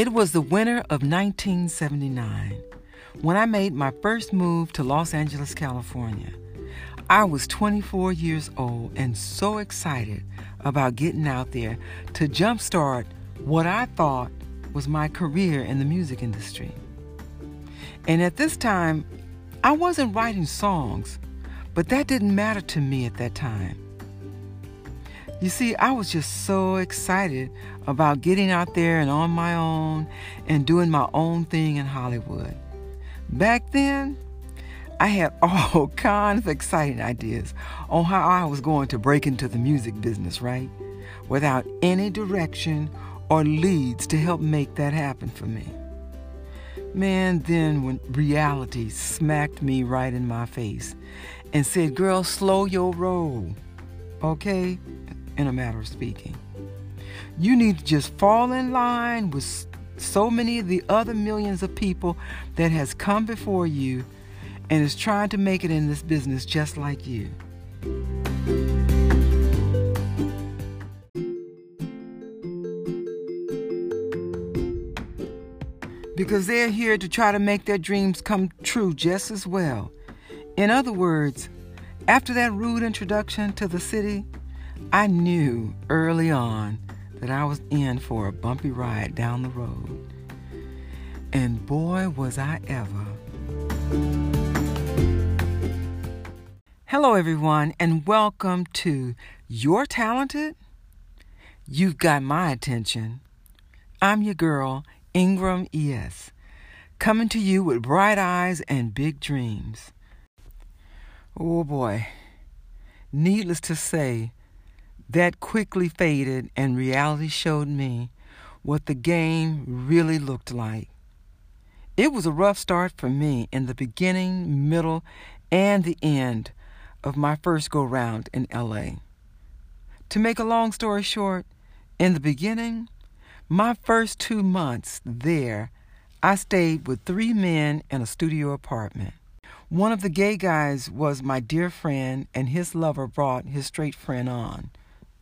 It was the winter of 1979 when I made my first move to Los Angeles, California. I was 24 years old and so excited about getting out there to jumpstart what I thought was my career in the music industry. And at this time, I wasn't writing songs, but that didn't matter to me at that time. You see, I was just so excited about getting out there and on my own and doing my own thing in Hollywood. Back then, I had all kinds of exciting ideas on how I was going to break into the music business, right? Without any direction or leads to help make that happen for me. Man, then when reality smacked me right in my face and said, Girl, slow your roll, okay? In a matter of speaking. You need to just fall in line with so many of the other millions of people that has come before you and is trying to make it in this business just like you. Because they're here to try to make their dreams come true just as well. In other words, after that rude introduction to the city, I knew early on that I was in for a bumpy ride down the road. And boy, was I ever. Hello, everyone, and welcome to You're Talented? You've got my attention. I'm your girl, Ingram E.S., coming to you with bright eyes and big dreams. Oh boy. Needless to say, that quickly faded, and reality showed me what the game really looked like. It was a rough start for me in the beginning, middle, and the end of my first go round in LA. To make a long story short, in the beginning, my first two months there, I stayed with three men in a studio apartment. One of the gay guys was my dear friend, and his lover brought his straight friend on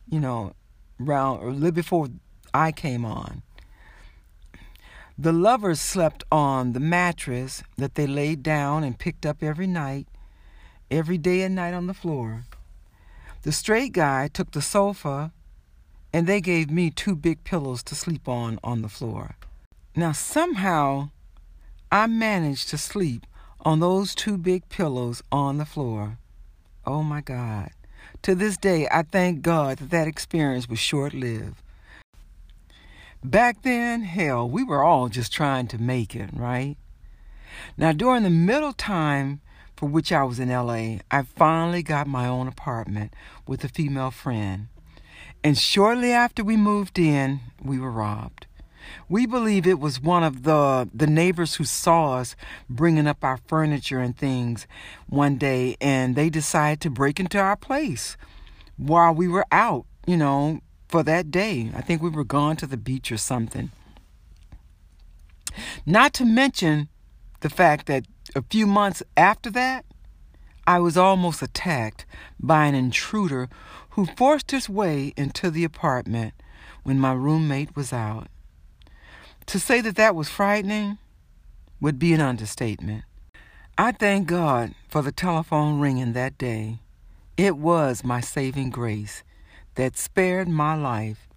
you know, around or a little before I came on. The lovers slept on the mattress that they laid down and picked up every night, every day and night on the floor. The straight guy took the sofa and they gave me two big pillows to sleep on on the floor. Now, somehow, I managed to sleep on those two big pillows on the floor. Oh my God. To this day, I thank God that that experience was short lived. Back then, hell, we were all just trying to make it, right? Now, during the middle time for which I was in LA, I finally got my own apartment with a female friend. And shortly after we moved in, we were robbed. We believe it was one of the the neighbors who saw us bringing up our furniture and things one day and they decided to break into our place while we were out, you know, for that day. I think we were gone to the beach or something. Not to mention the fact that a few months after that, I was almost attacked by an intruder who forced his way into the apartment when my roommate was out. To say that that was frightening would be an understatement. I thank God for the telephone ringing that day. It was my saving grace that spared my life.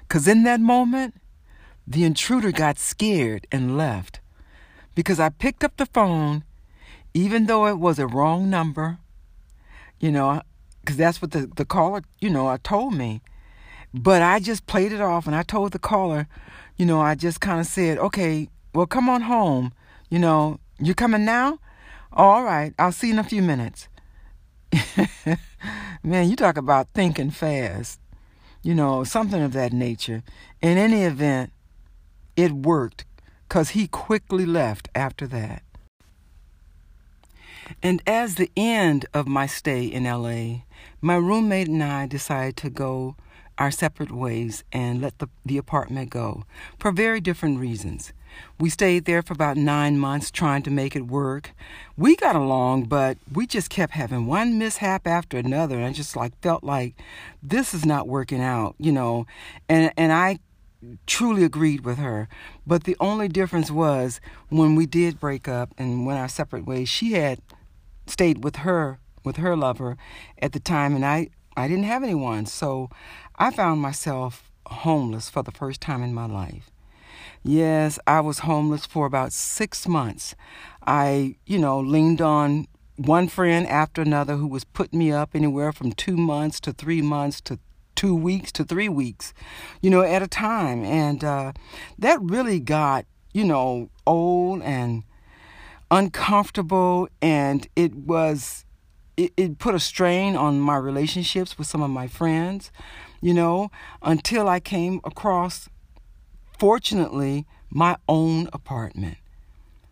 Because in that moment, the intruder got scared and left. Because I picked up the phone, even though it was a wrong number, you know, because that's what the, the caller, you know, told me. But I just played it off and I told the caller, you know, I just kind of said, okay, well, come on home. You know, you coming now? All right, I'll see you in a few minutes. Man, you talk about thinking fast. You know, something of that nature. In any event, it worked because he quickly left after that. And as the end of my stay in LA, my roommate and I decided to go our separate ways and let the, the apartment go for very different reasons. We stayed there for about nine months trying to make it work. We got along, but we just kept having one mishap after another. And I just like felt like this is not working out, you know. And and I truly agreed with her. But the only difference was when we did break up and went our separate ways, she had stayed with her with her lover at the time and I I didn't have anyone. So I found myself homeless for the first time in my life. Yes, I was homeless for about 6 months. I, you know, leaned on one friend after another who was putting me up anywhere from 2 months to 3 months to two weeks to three weeks, you know, at a time. And uh, that really got, you know, old and uncomfortable. And it was, it, it put a strain on my relationships with some of my friends, you know, until I came across, fortunately, my own apartment.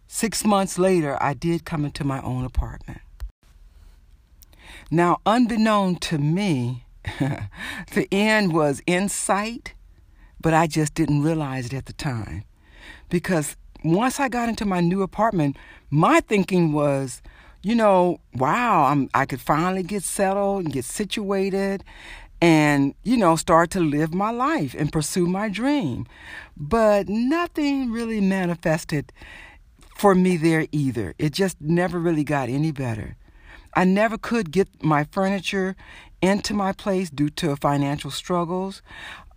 Six months later, I did come into my own apartment. Now, unbeknown to me, the end was in sight, but I just didn't realize it at the time. Because once I got into my new apartment, my thinking was, you know, wow, I'm, I could finally get settled and get situated and, you know, start to live my life and pursue my dream. But nothing really manifested for me there either. It just never really got any better. I never could get my furniture into my place due to financial struggles.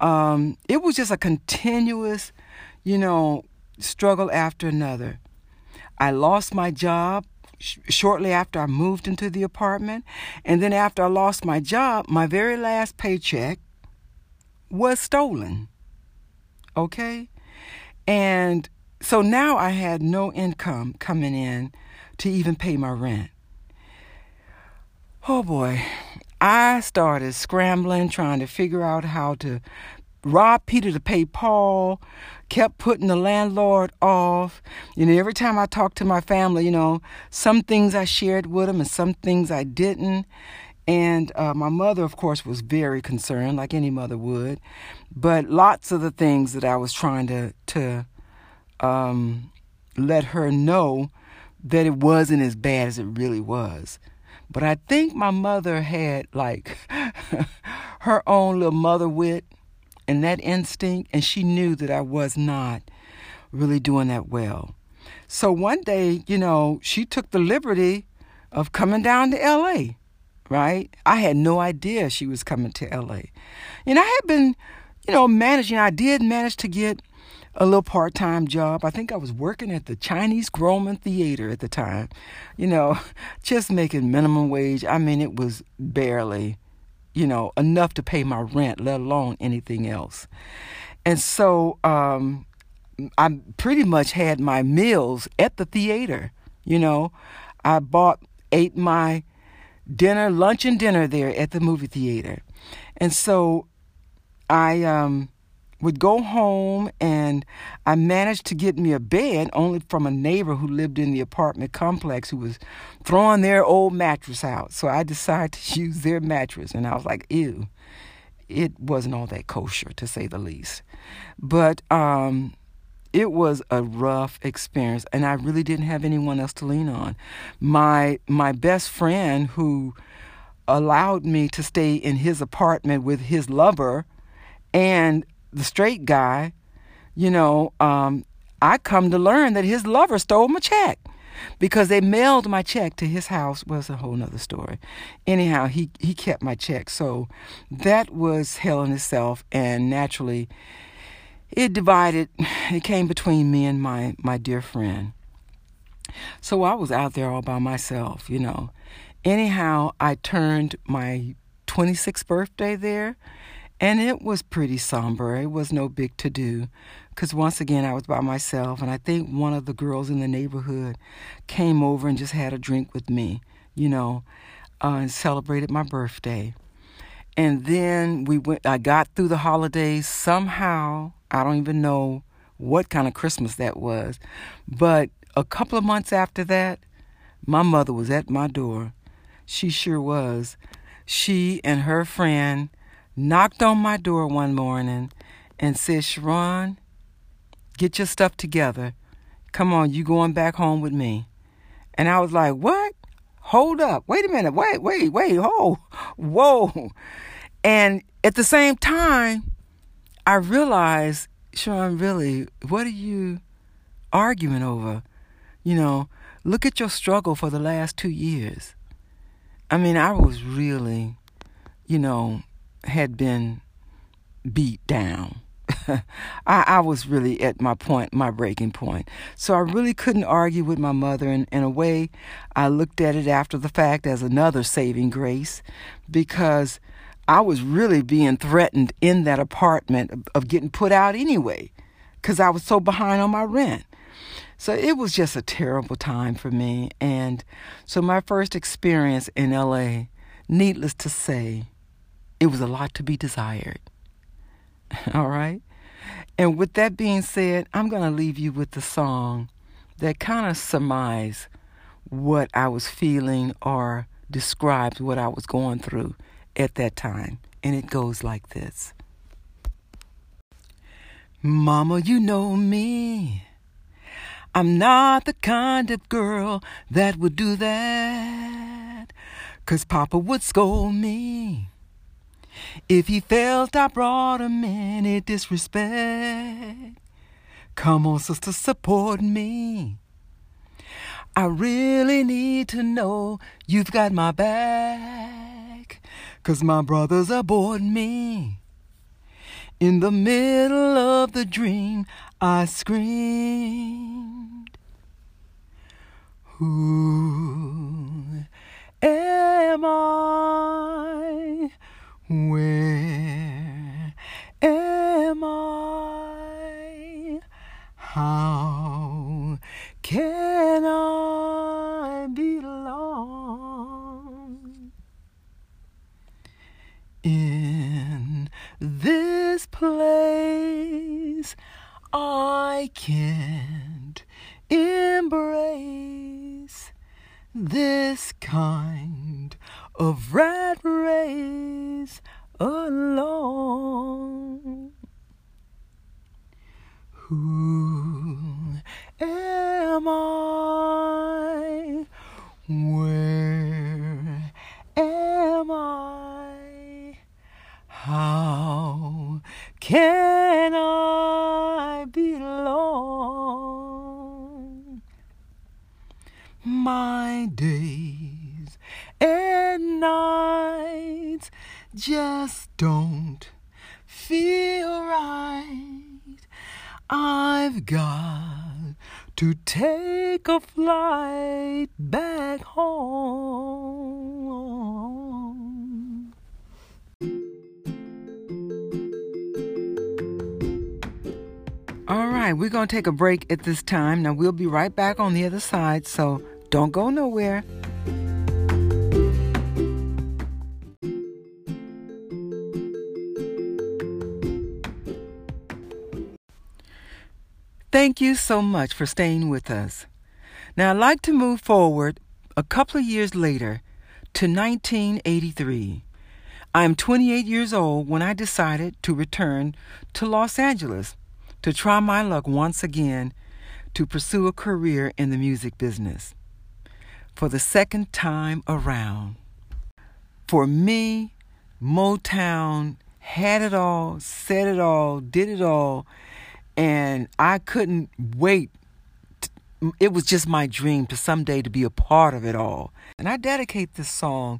Um, it was just a continuous, you know, struggle after another. I lost my job sh- shortly after I moved into the apartment. And then after I lost my job, my very last paycheck was stolen. Okay? And so now I had no income coming in to even pay my rent. Oh boy, I started scrambling, trying to figure out how to rob Peter to pay Paul, kept putting the landlord off. You know, every time I talked to my family, you know, some things I shared with them and some things I didn't. And uh, my mother, of course, was very concerned, like any mother would. But lots of the things that I was trying to to um, let her know that it wasn't as bad as it really was. But I think my mother had like her own little mother wit and that instinct, and she knew that I was not really doing that well. So one day, you know, she took the liberty of coming down to LA, right? I had no idea she was coming to LA. And I had been, you know, managing, I did manage to get a little part time job. I think I was working at the Chinese Grauman Theater at the time, you know, just making minimum wage. I mean, it was barely, you know, enough to pay my rent, let alone anything else. And so um, I pretty much had my meals at the theater, you know. I bought, ate my dinner, lunch and dinner there at the movie theater. And so I, um, would go home and I managed to get me a bed only from a neighbor who lived in the apartment complex who was throwing their old mattress out. So I decided to use their mattress and I was like, ew. It wasn't all that kosher to say the least. But um it was a rough experience and I really didn't have anyone else to lean on. My my best friend who allowed me to stay in his apartment with his lover and the straight guy, you know, um, I come to learn that his lover stole my check because they mailed my check to his house. Was a whole nother story. Anyhow he he kept my check. So that was hell in itself. And naturally it divided it came between me and my my dear friend. So i was out there all by myself you know. Anyhow i turned my 26th birthday there and it was pretty somber. It was no big to do because once again I was by myself, and I think one of the girls in the neighborhood came over and just had a drink with me, you know, uh, and celebrated my birthday. And then we went. I got through the holidays somehow. I don't even know what kind of Christmas that was, but a couple of months after that, my mother was at my door. She sure was. She and her friend knocked on my door one morning and said, Sharon, get your stuff together. Come on, you going back home with me. And I was like, what? Hold up. Wait a minute. Wait, wait, wait. Hold. Whoa. And at the same time, I realized Sean, really, what are you arguing over? You know, look at your struggle for the last two years. I mean, I was really, you know, had been beat down. I, I, was really at my point, my breaking point. So I really couldn't argue with my mother. And in a way, I looked at it after the fact as another saving grace because I was really being threatened in that apartment of, of getting put out anyway because I was so behind on my rent. So it was just a terrible time for me. And so my first experience in LA, needless to say, it was a lot to be desired. All right? And with that being said, I'm going to leave you with the song that kind of surmise what I was feeling or describes what I was going through at that time. And it goes like this Mama, you know me. I'm not the kind of girl that would do that. Cause Papa would scold me. If he felt I brought him any disrespect. Come on, sister, support me. I really need to know you've got my back. Cause my brothers aboard me. In the middle of the dream, I screamed. Who am I? Where am I? How can I belong in this place? I can't embrace this kind of rat race alone. Who am I? Where flight back home. All right, we're going to take a break at this time. Now, we'll be right back on the other side, so don't go nowhere. Thank you so much for staying with us. Now, I'd like to move forward a couple of years later to 1983. I am 28 years old when I decided to return to Los Angeles to try my luck once again to pursue a career in the music business. For the second time around. For me, Motown had it all, said it all, did it all, and I couldn't wait. It was just my dream to someday to be a part of it all. And I dedicate this song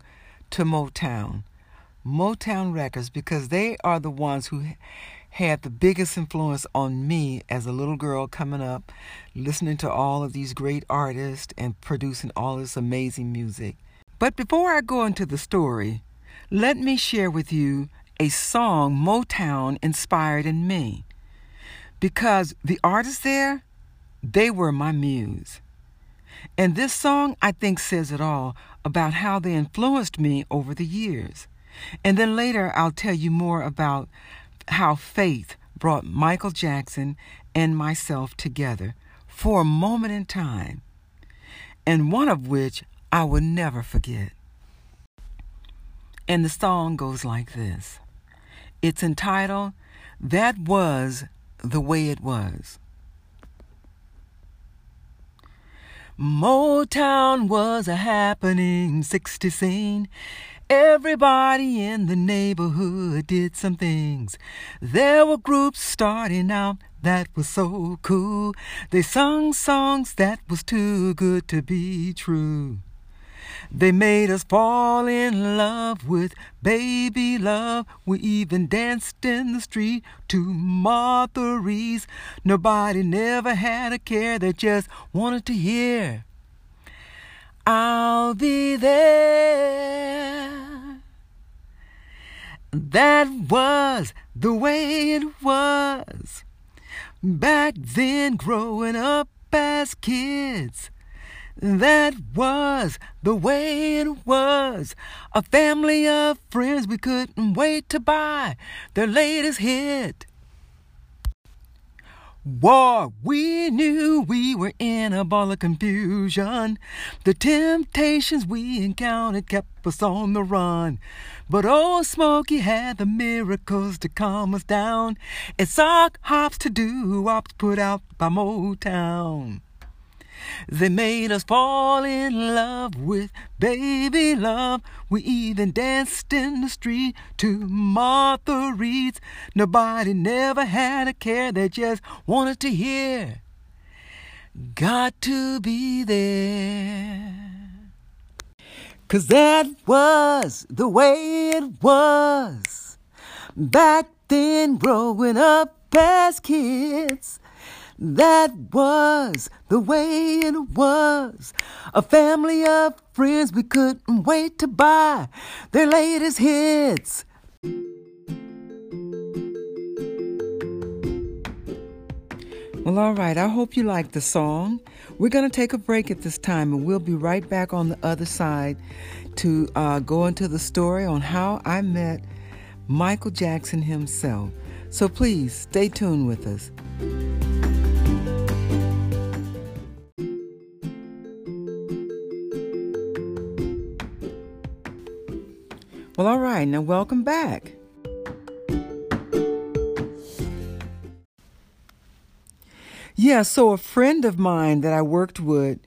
to Motown, Motown Records, because they are the ones who had the biggest influence on me as a little girl coming up, listening to all of these great artists and producing all this amazing music. But before I go into the story, let me share with you a song Motown inspired in me because the artists there, they were my muse. And this song, I think, says it all about how they influenced me over the years. And then later, I'll tell you more about how faith brought Michael Jackson and myself together for a moment in time, and one of which I will never forget. And the song goes like this it's entitled, That Was the way it was. Motown was a happening 60 scene. Everybody in the neighborhood did some things. There were groups starting out that was so cool. They sung songs that was too good to be true. They made us fall in love with baby love. We even danced in the street to Martha. Nobody never had a care, they just wanted to hear. I'll be there. That was the way it was back then, growing up as kids. That was the way it was. A family of friends we couldn't wait to buy their latest hit. War, we knew we were in a ball of confusion. The temptations we encountered kept us on the run. But old Smokey had the miracles to calm us down. It's sock hops to do wops put out by Motown. They made us fall in love with baby love. We even danced in the street to Martha Reeves. Nobody never had a care, they just wanted to hear. Got to be there. Cause that was the way it was back then, growing up as kids. That was the way it was. A family of friends we couldn't wait to buy their latest hits. Well, all right. I hope you like the song. We're going to take a break at this time, and we'll be right back on the other side to uh, go into the story on how I met Michael Jackson himself. So please stay tuned with us. Well, all right, now welcome back. Yeah, so a friend of mine that I worked with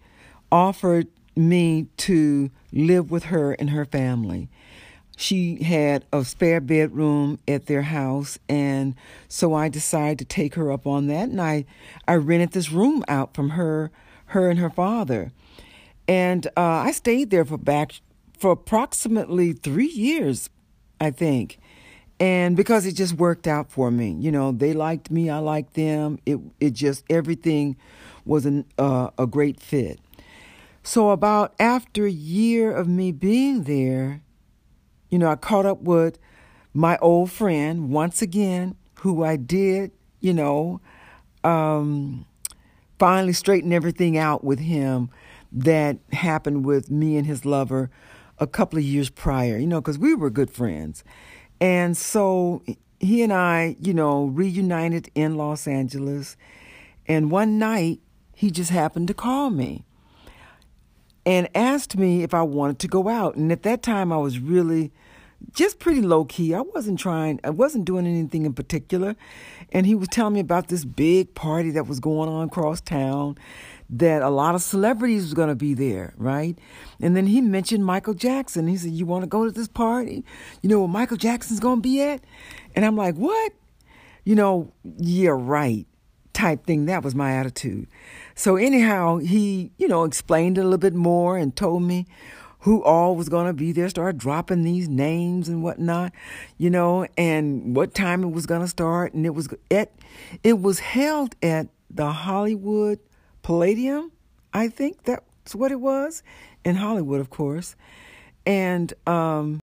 offered me to live with her and her family. She had a spare bedroom at their house, and so I decided to take her up on that, and I, I rented this room out from her, her and her father, and uh, I stayed there for back for approximately three years, I think. And because it just worked out for me, you know, they liked me, I liked them. It it just everything was an, uh, a great fit. So about after a year of me being there, you know, I caught up with my old friend once again, who I did, you know, um, finally straighten everything out with him that happened with me and his lover a couple of years prior, you know, because we were good friends. And so he and I, you know, reunited in Los Angeles. And one night, he just happened to call me and asked me if I wanted to go out. And at that time, I was really just pretty low key. I wasn't trying, I wasn't doing anything in particular. And he was telling me about this big party that was going on across town that a lot of celebrities was going to be there, right? And then he mentioned Michael Jackson. He said, "You want to go to this party? You know where Michael Jackson's going to be at?" And I'm like, "What?" You know, yeah, right. Type thing. That was my attitude. So anyhow, he, you know, explained a little bit more and told me who all was going to be there, started dropping these names and whatnot, you know, and what time it was going to start. And it was at, it was held at the Hollywood Palladium, I think that's what it was, in Hollywood, of course. And um,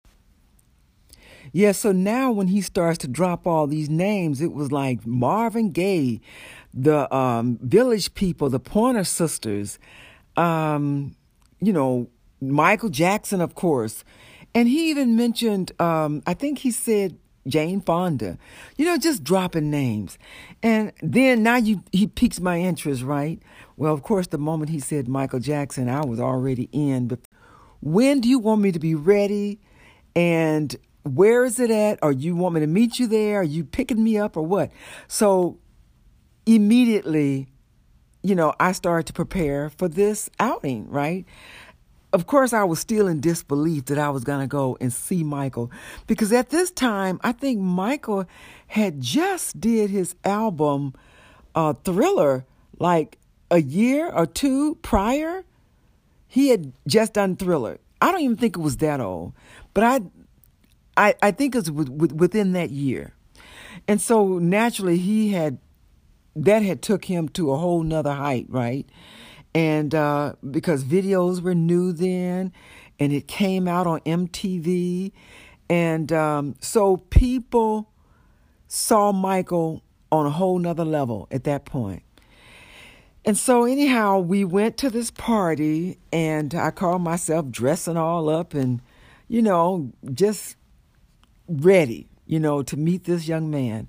yeah, so now when he starts to drop all these names, it was like Marvin Gaye, the um, Village People, the Pointer Sisters, um, you know, Michael Jackson, of course. And he even mentioned, um, I think he said Jane Fonda, you know, just dropping names. And then now you he piques my interest, right? Well, of course, the moment he said Michael Jackson, I was already in. But when do you want me to be ready? And where is it at? Or you want me to meet you there? Are you picking me up or what? So immediately, you know, I started to prepare for this outing, right? Of course, I was still in disbelief that I was going to go and see Michael because at this time, I think Michael had just did his album uh, Thriller like a year or two prior. He had just done Thriller. I don't even think it was that old, but I, I, I think it was within that year, and so naturally he had that had took him to a whole nother height, right? And uh, because videos were new then, and it came out on MTV, and um, so people saw Michael on a whole nother level at that point. And so, anyhow, we went to this party, and I called myself dressing all up and, you know, just ready, you know, to meet this young man.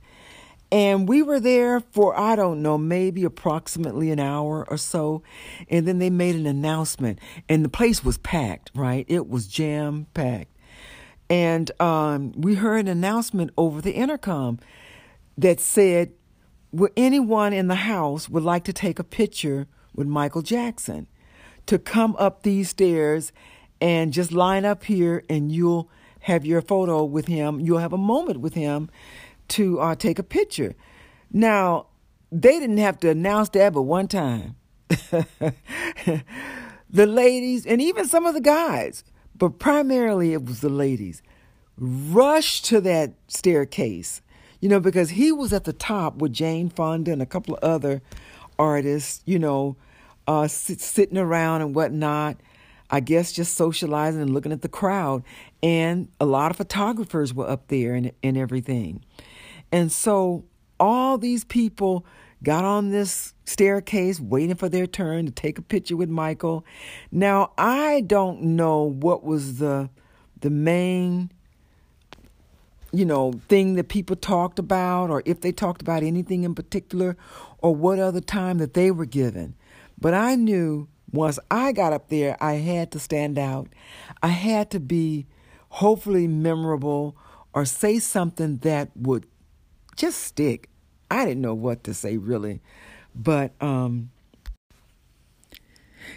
And we were there for, I don't know, maybe approximately an hour or so. And then they made an announcement, and the place was packed, right? It was jam packed. And um, we heard an announcement over the intercom that said, Would anyone in the house would like to take a picture with Michael Jackson? To come up these stairs and just line up here, and you'll have your photo with him. You'll have a moment with him to uh, take a picture. Now, they didn't have to announce that but one time. the ladies, and even some of the guys, but primarily it was the ladies, rushed to that staircase, you know, because he was at the top with Jane Fonda and a couple of other artists, you know, uh, sit, sitting around and whatnot. I guess just socializing and looking at the crowd. And a lot of photographers were up there and, and everything. And so all these people got on this staircase waiting for their turn to take a picture with Michael. Now, I don't know what was the the main you know thing that people talked about or if they talked about anything in particular or what other time that they were given. But I knew once I got up there, I had to stand out. I had to be hopefully memorable or say something that would just stick. I didn't know what to say really. But um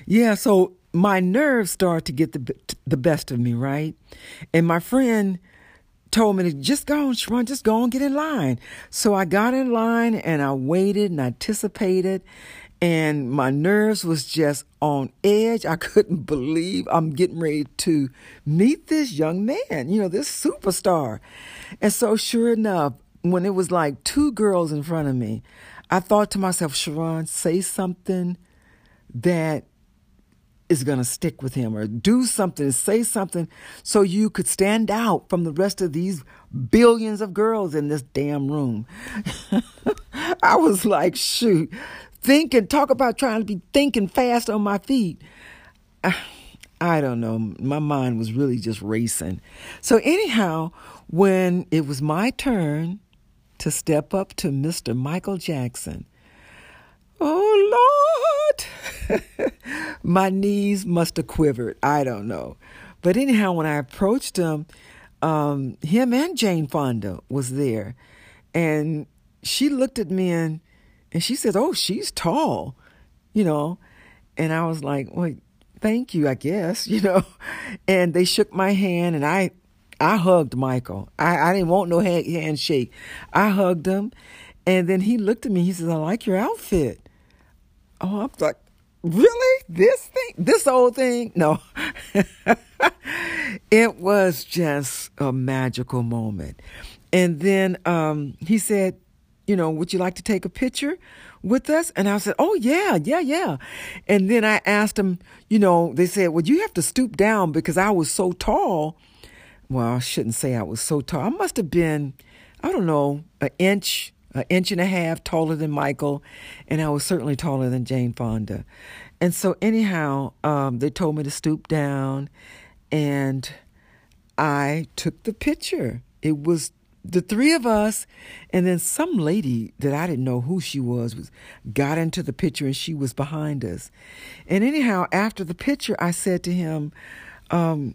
yeah, so my nerves started to get the the best of me, right? And my friend told me to just go on, run, just go and get in line. So I got in line and I waited and anticipated and my nerves was just on edge. I couldn't believe I'm getting ready to meet this young man, you know, this superstar. And so sure enough, when it was like two girls in front of me, I thought to myself, Sharon, say something that is going to stick with him or do something, say something so you could stand out from the rest of these billions of girls in this damn room. I was like, shoot, thinking, talk about trying to be thinking fast on my feet. I don't know. My mind was really just racing. So, anyhow, when it was my turn to step up to Mr. Michael Jackson. Oh, Lord! My knees must have quivered. I don't know. But anyhow, when I approached him, um, him and Jane Fonda was there. And she looked at me and, and she said, Oh, she's tall, you know. And I was like, Well, thank you, I guess, you know. And they shook my hand and I I hugged Michael. I, I didn't want no hand, handshake. I hugged him. And then he looked at me. He says, I like your outfit. Oh, I'm like, really? This thing? This old thing? No. it was just a magical moment. And then um, he said, you know, would you like to take a picture with us? And I said, oh, yeah, yeah, yeah. And then I asked him, you know, they said, well, you have to stoop down because I was so tall well, I shouldn't say I was so tall. I must have been, I don't know, an inch, an inch and a half taller than Michael, and I was certainly taller than Jane Fonda. And so, anyhow, um, they told me to stoop down, and I took the picture. It was the three of us, and then some lady that I didn't know who she was was got into the picture, and she was behind us. And anyhow, after the picture, I said to him. Um,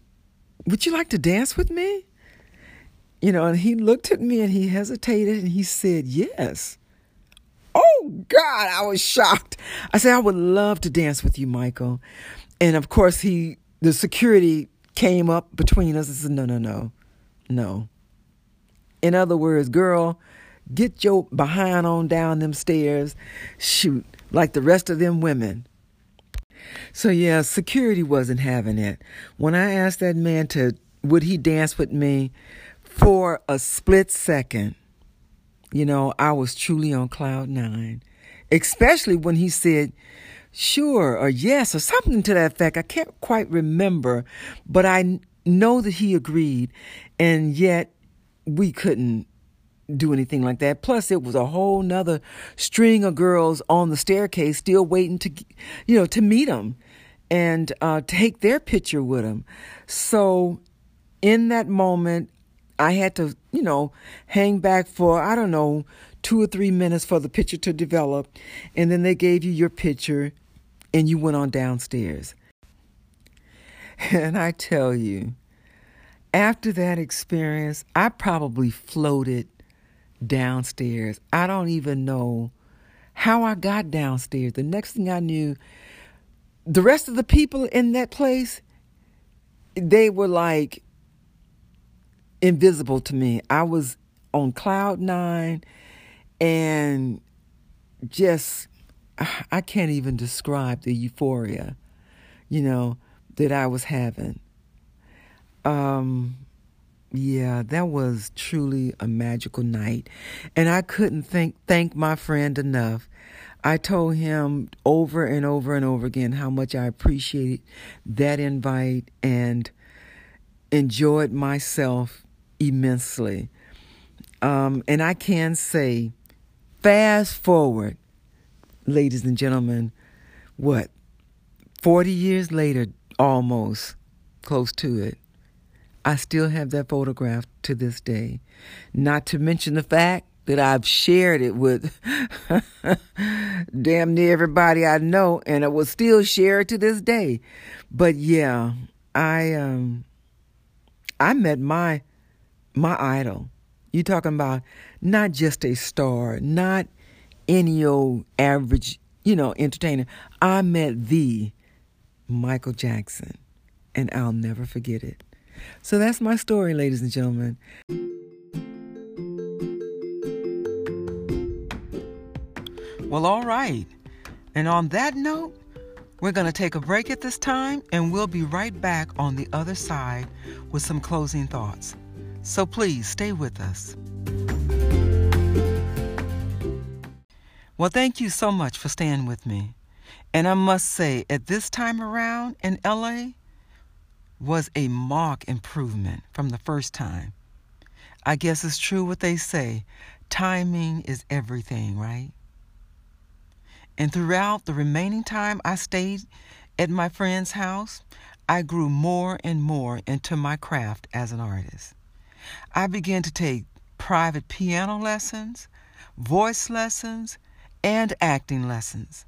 would you like to dance with me? You know, and he looked at me and he hesitated and he said, Yes. Oh, God, I was shocked. I said, I would love to dance with you, Michael. And of course, he the security came up between us and said, no, no, no, no. In other words, girl, get your behind on down them stairs, shoot, like the rest of them women. So yeah, security wasn't having it. When I asked that man to would he dance with me for a split second, you know, I was truly on cloud nine. Especially when he said, sure, or yes, or something to that effect. I can't quite remember, but I know that he agreed, and yet we couldn't do anything like that. Plus, it was a whole nother string of girls on the staircase still waiting to, you know, to meet him and uh, take their picture with him. So, in that moment, I had to, you know, hang back for, I don't know, two or three minutes for the picture to develop. And then they gave you your picture and you went on downstairs. And I tell you, after that experience, I probably floated downstairs. I don't even know how I got downstairs. The next thing I knew, the rest of the people in that place, they were like invisible to me. I was on cloud nine and just, I can't even describe the euphoria, you know, that I was having. Um, yeah, that was truly a magical night. And I couldn't think, thank my friend enough. I told him over and over and over again how much I appreciated that invite and enjoyed myself immensely. Um, and I can say, fast forward, ladies and gentlemen, what, 40 years later, almost, close to it, I still have that photograph to this day. Not to mention the fact that I've shared it with damn near everybody I know, and I will still share it to this day. But yeah, I um, I met my my idol. You're talking about not just a star, not any old average, you know, entertainer. I met the Michael Jackson, and I'll never forget it. So that's my story, ladies and gentlemen. Well, all right. And on that note, we're going to take a break at this time, and we'll be right back on the other side with some closing thoughts. So please stay with us. Well, thank you so much for staying with me. And I must say, at this time around in LA was a marked improvement from the first time. I guess it's true what they say timing is everything, right? And throughout the remaining time I stayed at my friend's house, I grew more and more into my craft as an artist. I began to take private piano lessons, voice lessons, and acting lessons.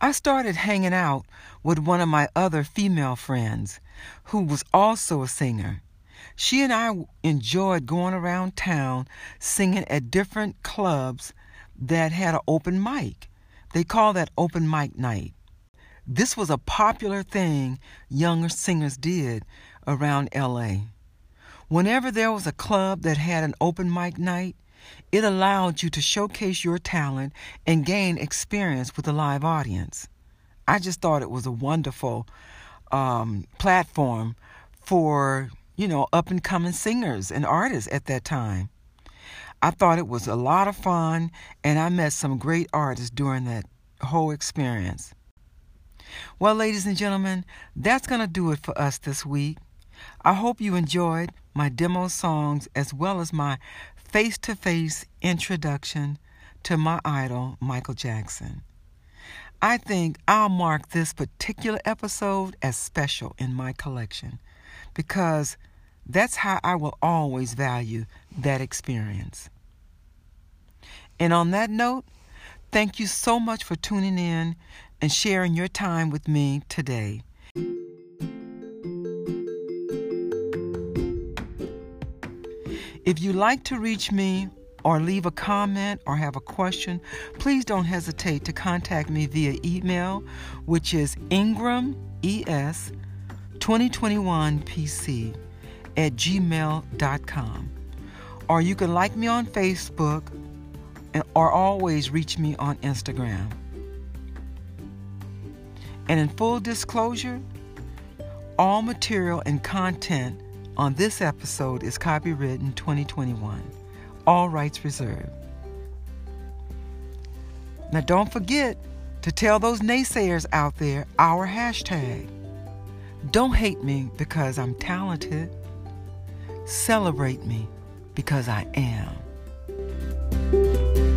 I started hanging out with one of my other female friends who was also a singer. She and I enjoyed going around town singing at different clubs that had an open mic. They call that open mic night. This was a popular thing younger singers did around LA. Whenever there was a club that had an open mic night, it allowed you to showcase your talent and gain experience with a live audience. I just thought it was a wonderful um, platform for, you know, up and coming singers and artists at that time. I thought it was a lot of fun, and I met some great artists during that whole experience. Well, ladies and gentlemen, that's going to do it for us this week. I hope you enjoyed my demo songs as well as my face to face introduction to my idol, Michael Jackson. I think I'll mark this particular episode as special in my collection because that's how I will always value that experience. And on that note, thank you so much for tuning in and sharing your time with me today. If you'd like to reach me or leave a comment or have a question, please don't hesitate to contact me via email, which is ingrames2021pc at gmail.com. Or you can like me on Facebook and, or always reach me on Instagram. And in full disclosure, all material and content on this episode is copywritten 2021. All rights reserved. Now, don't forget to tell those naysayers out there our hashtag. Don't hate me because I'm talented. Celebrate me because I am.